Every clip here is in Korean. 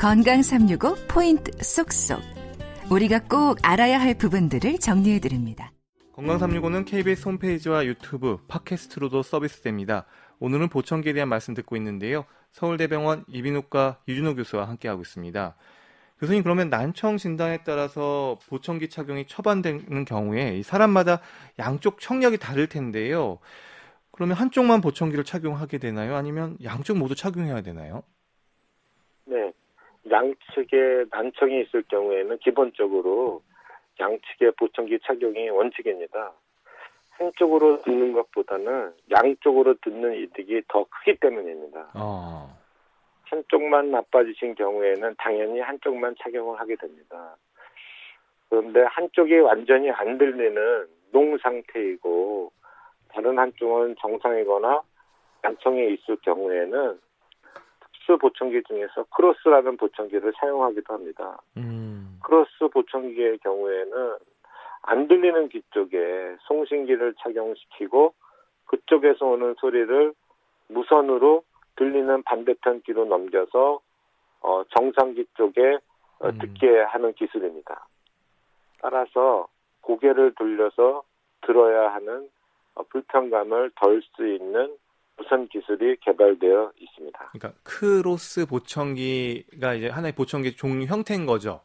건강 365 포인트 쏙쏙. 우리가 꼭 알아야 할 부분들을 정리해 드립니다. 건강 365는 KBS 홈페이지와 유튜브, 팟캐스트로도 서비스됩니다. 오늘은 보청기에 대한 말씀 듣고 있는데요. 서울대병원 이비인후과 유준호 교수와 함께하고 있습니다. 교수님 그러면 난청 진단에 따라서 보청기 착용이 처방되는 경우에 사람마다 양쪽 청력이 다를 텐데요. 그러면 한쪽만 보청기를 착용하게 되나요? 아니면 양쪽 모두 착용해야 되나요? 네. 양측에 난청이 있을 경우에는 기본적으로 양측의 보청기 착용이 원칙입니다. 한쪽으로 듣는 것보다는 양쪽으로 듣는 이득이 더 크기 때문입니다. 어. 한쪽만 나빠지신 경우에는 당연히 한쪽만 착용을 하게 됩니다. 그런데 한쪽이 완전히 안 들리는 농 상태이고 다른 한쪽은 정상이거나 양청에 있을 경우에는 특수 보청기 중에서 크로스라는 보청기를 사용하기도 합니다. 음. 크로스 보청기의 경우에는 안 들리는 귀 쪽에 송신기를 착용시키고 그쪽에서 오는 소리를 무선으로 들리는 반대편 귀로 넘겨서 어, 정상귀 쪽에 어, 음. 듣게 하는 기술입니다. 따라서 고개를 돌려서 들어야 하는 어, 불편감을 덜 수 있는 무선 기술이 개발되어 있습니다. 그러니까 크로스 보청기가 이제 하나의 보청기 종류 형태인 거죠.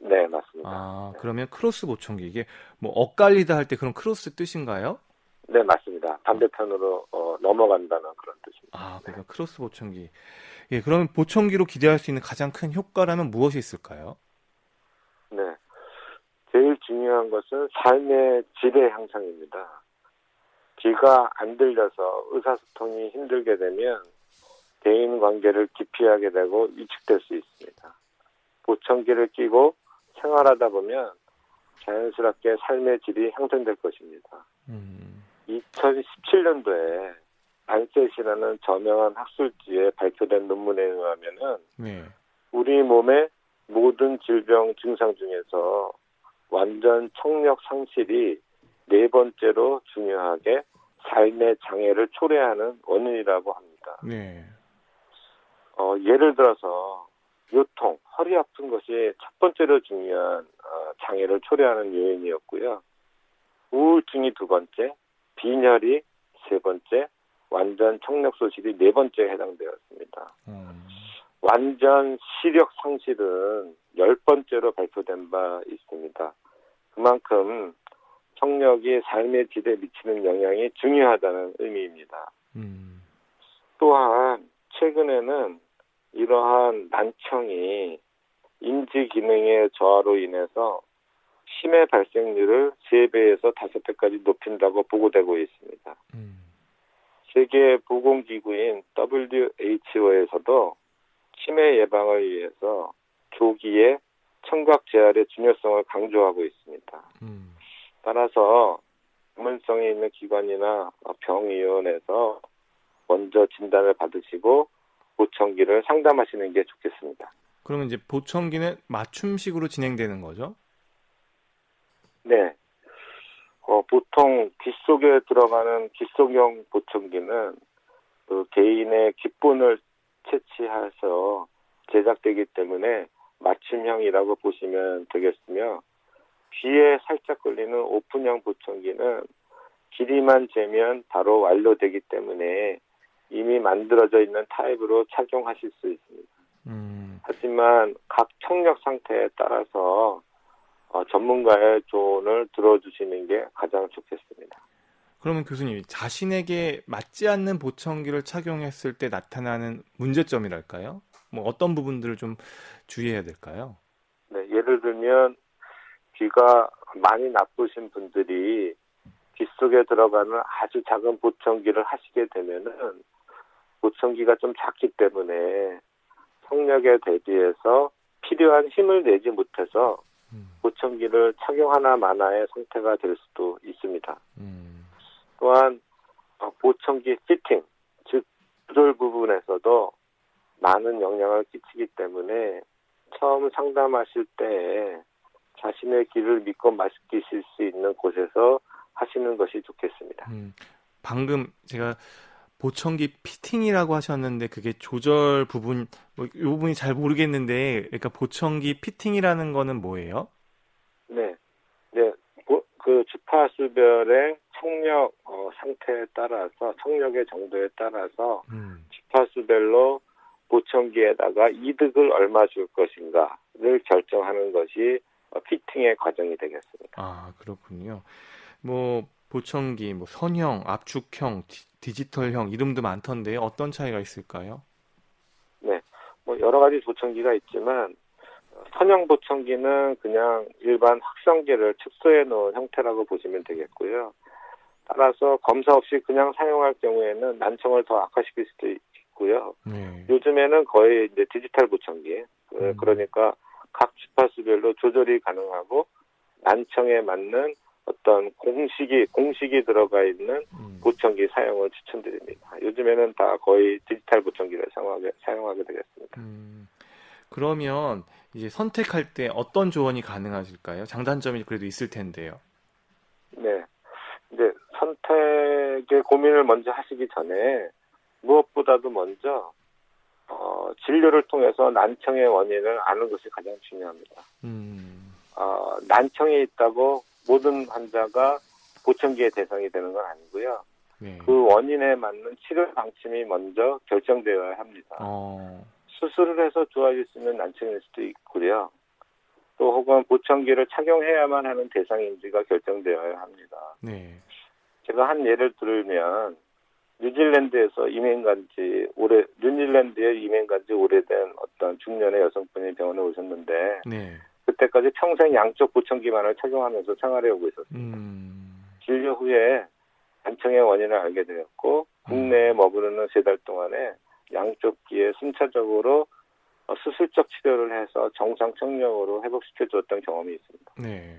네, 맞습니다. 아, 그러면 크로스 보청기 이게 뭐 엇갈리다 할 때 그런 크로스 뜻인가요? 네, 맞습니다. 반대편으로 어, 넘어간다는 그런 뜻입니다. 아, 그러니까 크로스 보청기. 예, 그러면 보청기로 기대할 수 있는 가장 큰 효과라면 무엇이 있을까요? 네. 제일 중요한 것은 삶의 질의 향상입니다. 귀가 안 들려서 의사소통이 힘들게 되면 대인 관계를 기피하게 되고 위축될 수 있습니다. 보청기를 끼고 생활하다 보면 자연스럽게 삶의 질이 향상될 것입니다. 음. 2017년도에 안셋이라는 저명한 학술지에 발표된 논문에 의하면은 네. 우리 몸의 모든 질병 증상 중에서 완전 청력 상실이 네 번째로 중요하게 삶의 장애를 초래하는 원인이라고 합니다. 네. 어, 예를 들어서 요통, 허리 아픈 것이 첫 번째로 중요한 어, 장애를 초래하는 요인이었고요. 우울증이 두 번째, 빈혈이 세 번째, 완전 청력 소실이 네 번째에 해당되었습니다. 음. 완전 시력 상실은 열 번째로 발표된 바 있습니다. 그만큼 청력이 삶의 질에 미치는 영향이 중요하다는 의미입니다. 음. 또한 최근에는 이러한 난청이 인지 기능의 저하로 인해서 치매 발생률을 3배에서 5배까지 높인다고 보고되고 있습니다. 음. 세계 보건기구인 WHO에서도 치매 예방을 위해서 조기에 청각 재활의 중요성을 강조하고 있습니다. 음. 따라서 전문성이 있는 기관이나 병의원에서 먼저 진단을 받으시고 보청기를 상담하시는 게 좋겠습니다. 그러면 이제 보청기는 맞춤식으로 진행되는 거죠? 네. 어, 보통 귀 속에 들어가는 귀속형 보청기는 그 개인의 기본을 채취해서 제작되기 때문에 맞춤형이라고 보시면 되겠으며 귀에 살짝 걸리는 오픈형 보청기는 길이만 재면 바로 완료되기 때문에 이미 만들어져 있는 타입으로 착용하실 수 있습니다. 음. 하지만 각 청력 상태에 따라서 어, 전문가의 조언을 들어주시는 게 가장 좋겠습니다. 그러면 교수님, 자신에게 맞지 않는 보청기를 착용했을 때 나타나는 문제점이랄까요? 뭐 어떤 부분들을 좀 주의해야 될까요? 네, 예를 들면 귀가 많이 나쁘신 분들이 귀 속에 들어가는 아주 작은 보청기를 하시게 되면은 보청기가 좀 작기 때문에 성력에 대비해서 필요한 힘을 내지 못해서 음. 보청기를 착용하나 마나의 상태가 될 수도 있습니다. 음. 또한 어, 보청기 피팅, 즉 조절 부분에서도 많은 영향을 끼치기 때문에 처음 상담하실 때 자신의 길을 믿고 맡기실 수 있는 곳에서 하시는 것이 좋겠습니다. 음, 방금 제가 보청기 피팅이라고 하셨는데 그게 조절 부분 뭐, 이 부분이 잘 모르겠는데 그러니까 보청기 피팅이라는 거는 뭐예요? 네, 네, 그 주파수별의 청력 어, 상태에 따라서 청력의 정도에 따라서 음. 주파수별로 보청기에다가 이득을 얼마 줄 것인가를 결정하는 것이 어, 피팅의 과정이 되겠습니다. 아 그렇군요. 뭐 보청기, 뭐 선형, 압축형, 디 지털형 이름도 많던데 어떤 차이가 있을까요? 네, 뭐 여러 가지 보청기가 있지만 선형 보청기는 그냥 일반 확성기를 축소해 놓은 형태라고 보시면 되겠고요. 따라서 검사 없이 그냥 사용할 경우에는 난청을 더 악화시킬 수도 있고요. 네. 요즘에는 거의 이제 디지털 보청기, 그 음. 그러니까 각 주파수별로 조절이 가능하고 난청에 맞는 어떤 공식이 공식이 들어가 있는 음. 보청기 사용을 추천드립니다. 요즘에는 다 거의 디지털 보청기를 사용하게 사용하게 되겠습니다. 음. 그러면 이제 선택할 때 어떤 조언이 가능하실까요? 장단점이 그래도 있을 텐데요. 네, 이제 선택의 고민을 먼저 하시기 전에 무엇보다도 먼저 어, 진료를 통해서 난청의 원인을 아는 것이 가장 중요합니다. 음. 어, 난청이 있다고 모든 환자가 보청기의 대상이 되는 건 아니고요. 네. 그 원인에 맞는 치료 방침이 먼저 결정되어야 합니다. 어. 수술을 해서 좋아질 수 있는 난청일 수도 있고요. 또 혹은 보청기를 착용해야만 하는 대상인지가 결정되어야 합니다. 네. 제가 한 예를 들면 뉴질랜드에서 이민 간지 오래 뉴질랜드에 이민 간지 오래된 어떤 중년의 여성분이 병원에 오셨는데 네. 그때까지 평생 양쪽 보청기만을 착용하면서 생활해 오고 있었습니다. 음. 진료 후에 난청의 원인을 알게 되었고 국내에 음. 머무르는 세 달 동안에 양쪽 귀에 순차적으로 수술적 치료를 해서 정상 청력으로 회복시켜 주었던 경험이 있습니다. 네.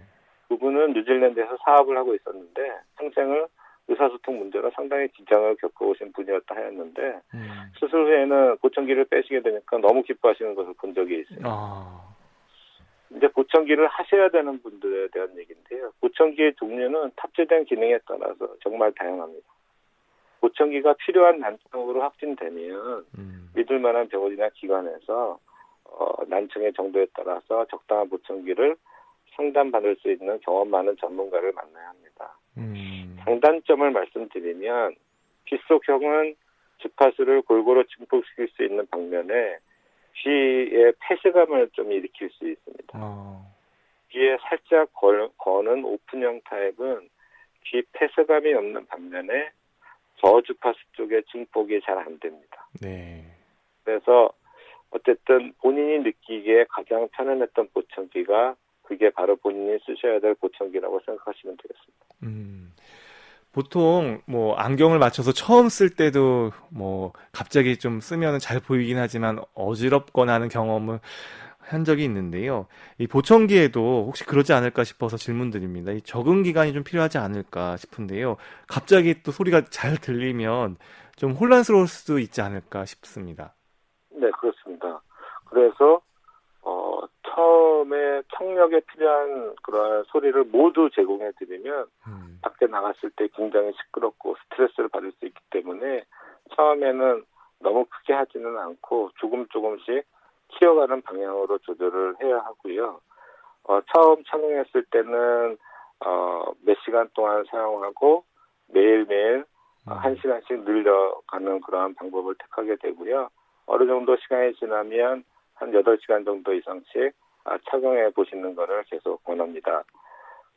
그분은 뉴질랜드에서 사업을 하고 있었는데 평생을 의사소통 문제로 상당히 긴장을 겪어오신 분이었다 하였는데 음. 수술 후에는 보청기를 빼시게 되니까 너무 기뻐하시는 것을 본 적이 있어요. 아. 이제 보청기를 하셔야 되는 분들에 대한 얘기인데요. 보청기의 종류는 탑재된 기능에 따라서 정말 다양합니다. 보청기가 필요한 난청으로 확진되면 음. 믿을 만한 병원이나 기관에서 어, 난청의 정도에 따라서 적당한 보청기를 상담받을 수 있는 경험 많은 전문가를 만나야 합니다. 음. 장단점을 말씀드리면 귓속형은 주파수를 골고루 증폭시킬 수 있는 방면에 귀의 폐쇄감을 좀 일으킬 수 있습니다. 어. 귀에 살짝 걸, 거는 오픈형 타입은 귀 폐쇄감이 없는 반면에 저주파수 쪽에 증폭이 잘 안 됩니다. 네. 그래서 어쨌든 본인이 느끼기에 가장 편안했던 보청기가 그게 바로 본인이 쓰셔야 될 보청기라고 생각하시면 되겠습니다. 음. 보통 뭐 안경을 맞춰서 처음 쓸 때도 뭐 갑자기 좀 쓰면 잘 보이긴 하지만 어지럽거나 하는 경험을 한 적이 있는데요. 이 보청기에도 혹시 그러지 않을까 싶어서 질문드립니다. 이 적응 기간이 좀 필요하지 않을까 싶은데요. 갑자기 또 소리가 잘 들리면 좀 혼란스러울 수도 있지 않을까 싶습니다. 네, 그렇습니다. 그래서 처음에 청력에 필요한 그런 소리를 모두 제공해 드리면 음. 밖에 나갔을 때 굉장히 시끄럽고 스트레스를 받을 수 있기 때문에 처음에는 너무 크게 하지는 않고 조금 조금씩 키워가는 방향으로 조절을 해야 하고요. 어, 처음 착용했을 때는 어, 몇 시간 동안 사용하고 매일매일 음. 한 시간씩 늘려가는 그러한 방법을 택하게 되고요. 어느 정도 시간이 지나면 한 8시간 정도 이상씩 아, 착용해 보시는 것을 계속 권합니다.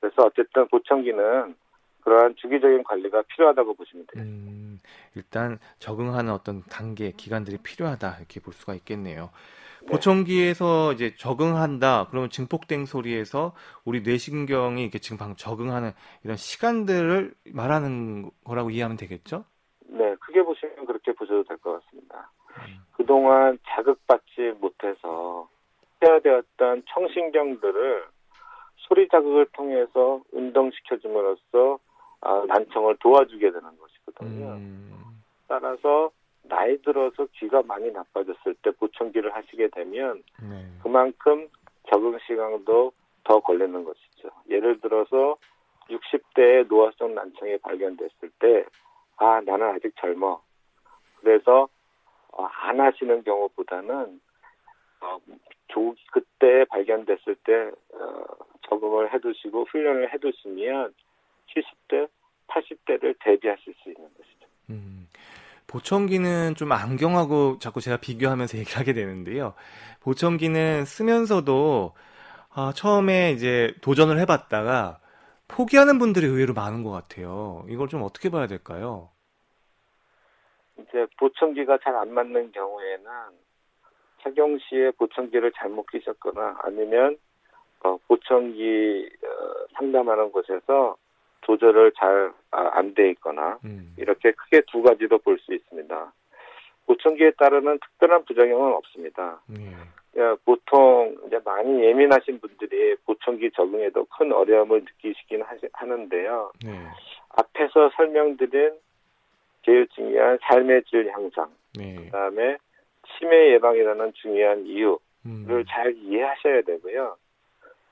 그래서 어쨌든 보청기는 그러한 주기적인 관리가 필요하다고 보시면 돼요. 음, 일단 적응하는 어떤 단계, 기간들이 필요하다 이렇게 볼 수가 있겠네요. 네. 보청기에서 이제 적응한다. 그러면 증폭된 소리에서 우리 뇌신경이 이렇게 지금 방금 적응하는 이런 시간들을 말하는 거라고 이해하면 되겠죠? 네, 크게 보시면 그렇게 보셔도 될 것 같습니다. 음. 그동안 자극받지 못해서 폐화되었던 청신경들을 소리 자극을 통해서 운동시켜줌으로써 아, 난청을 도와주게 되는 것이거든요. 음. 따라서 나이 들어서 귀가 많이 나빠졌을 때 보청기를 하시게 되면 네. 그만큼 적응 시간도 더 걸리는 것이죠. 예를 들어서 60대에 노화성 난청이 발견됐을 때, 아, 나는 아직 젊어. 그래서 어, 안 하시는 경우보다는 어, 조, 그때 발견됐을 때 어, 적응을 해두시고 훈련을 해두시면 70대, 80대를 대비하실 수 있는 것이죠. 음, 보청기는 좀 안경하고 자꾸 제가 비교하면서 얘기하게 되는데요. 보청기는 쓰면서도 아, 처음에 이제 도전을 해봤다가 포기하는 분들이 의외로 많은 것 같아요. 이걸 좀 어떻게 봐야 될까요? 이제 보청기가 잘 안 맞는 경우에는 착용 시에 보청기를 잘못 끼셨거나 아니면 어, 보청기 어, 상담하는 곳에서 조절을 잘안 아, 돼 있거나 음. 이렇게 크게 두 가지로 볼 수 있습니다. 보청기에 따르는 특별한 부작용은 없습니다. 네. 보통 이제 많이 예민하신 분들이 보청기 적응에도 큰 어려움을 느끼시긴 하는데요. 네. 앞에서 설명드린 제일 중요한 삶의 질 향상, 네. 그다음에 치매 예방이라는 중요한 이유를 음. 잘 이해하셔야 되고요.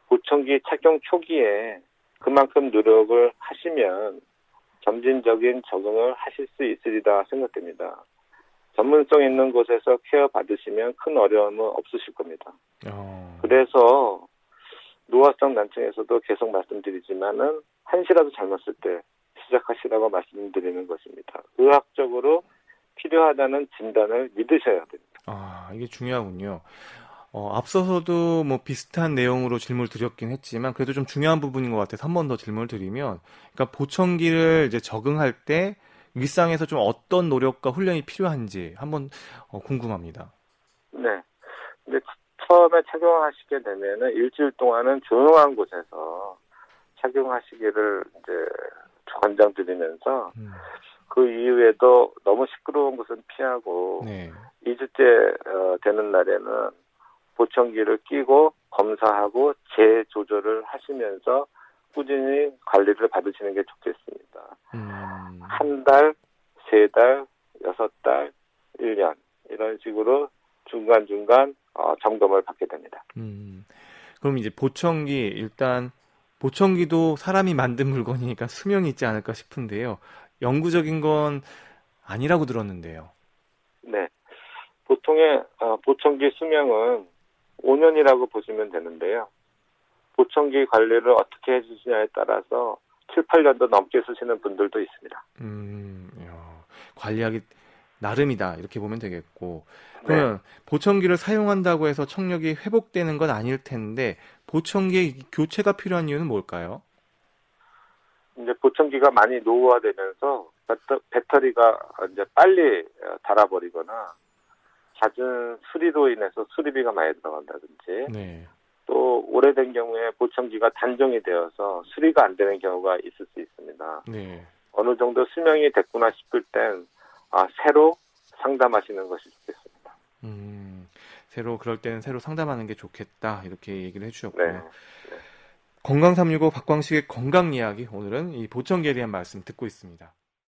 보청기 착용 초기에 그만큼 노력을 하시면 점진적인 적응을 하실 수 있으리라 생각됩니다. 전문성 있는 곳에서 케어 받으시면 큰 어려움은 없으실 겁니다. 어. 그래서 노화성 난청에서도 계속 말씀드리지만은 한시라도 잘못을 때 시작하시라고 말씀드리는 것입니다. 의학적으로 필요하다는 진단을 믿으셔야 됩니다. 아, 이게 중요하군요. 어, 앞서서도 뭐 비슷한 내용으로 질문을 드렸긴 했지만 그래도 좀 중요한 부분인 것 같아서 한 번 더 질문을 드리면 그러니까 보청기를 이제 적응할 때 일상에서 좀 어떤 노력과 훈련이 필요한지 한번 어, 궁금합니다. 네. 근데 처음에 착용하시게 되면은 일주일 동안은 조용한 곳에서 착용하시기를 이제 권장드리면서 음. 그 이후에도 너무 시끄러운 곳은 피하고 네. 2주째 어, 되는 날에는 보청기를 끼고 검사하고 재조절을 하시면서 꾸준히 관리를 받으시는 게 좋겠습니다. 음. 한 달, 세 달, 여섯 달, 1년 이런 식으로 중간중간 어, 점검을 받게 됩니다. 음. 그럼 이제 보청기 일단 보청기도 사람이 만든 물건이니까 수명이 있지 않을까 싶은데요. 영구적인 건 아니라고 들었는데요. 네. 보통의 어, 보청기 수명은 5년이라고 보시면 되는데요. 보청기 관리를 어떻게 해주시냐에 따라서 7, 8년도 넘게 쓰시는 분들도 있습니다. 음, 야, 관리하기 나름이다 이렇게 보면 되겠고 그러면 네. 보청기를 사용한다고 해서 청력이 회복되는 건 아닐 텐데 보청기 교체가 필요한 이유는 뭘까요? 이제 보청기가 많이 노후화되면서 배터리가 이제 빨리 닳아버리거나 잦은 수리로 인해서 수리비가 많이 들어간다든지 네. 또 오래된 경우에 보청기가 단종이 되어서 수리가 안 되는 경우가 있을 수 있습니다. 네. 어느 정도 수명이 됐구나 싶을 땐 아, 새로 상담하시는 것이 좋겠습니다. 음, 새로 그럴 때는 새로 상담하는 게 좋겠다 이렇게 얘기를 해주셨고요. 네. 네. 건강 365 박광식의 건강 이야기 오늘은 이 보청기에 대한 말씀 듣고 있습니다.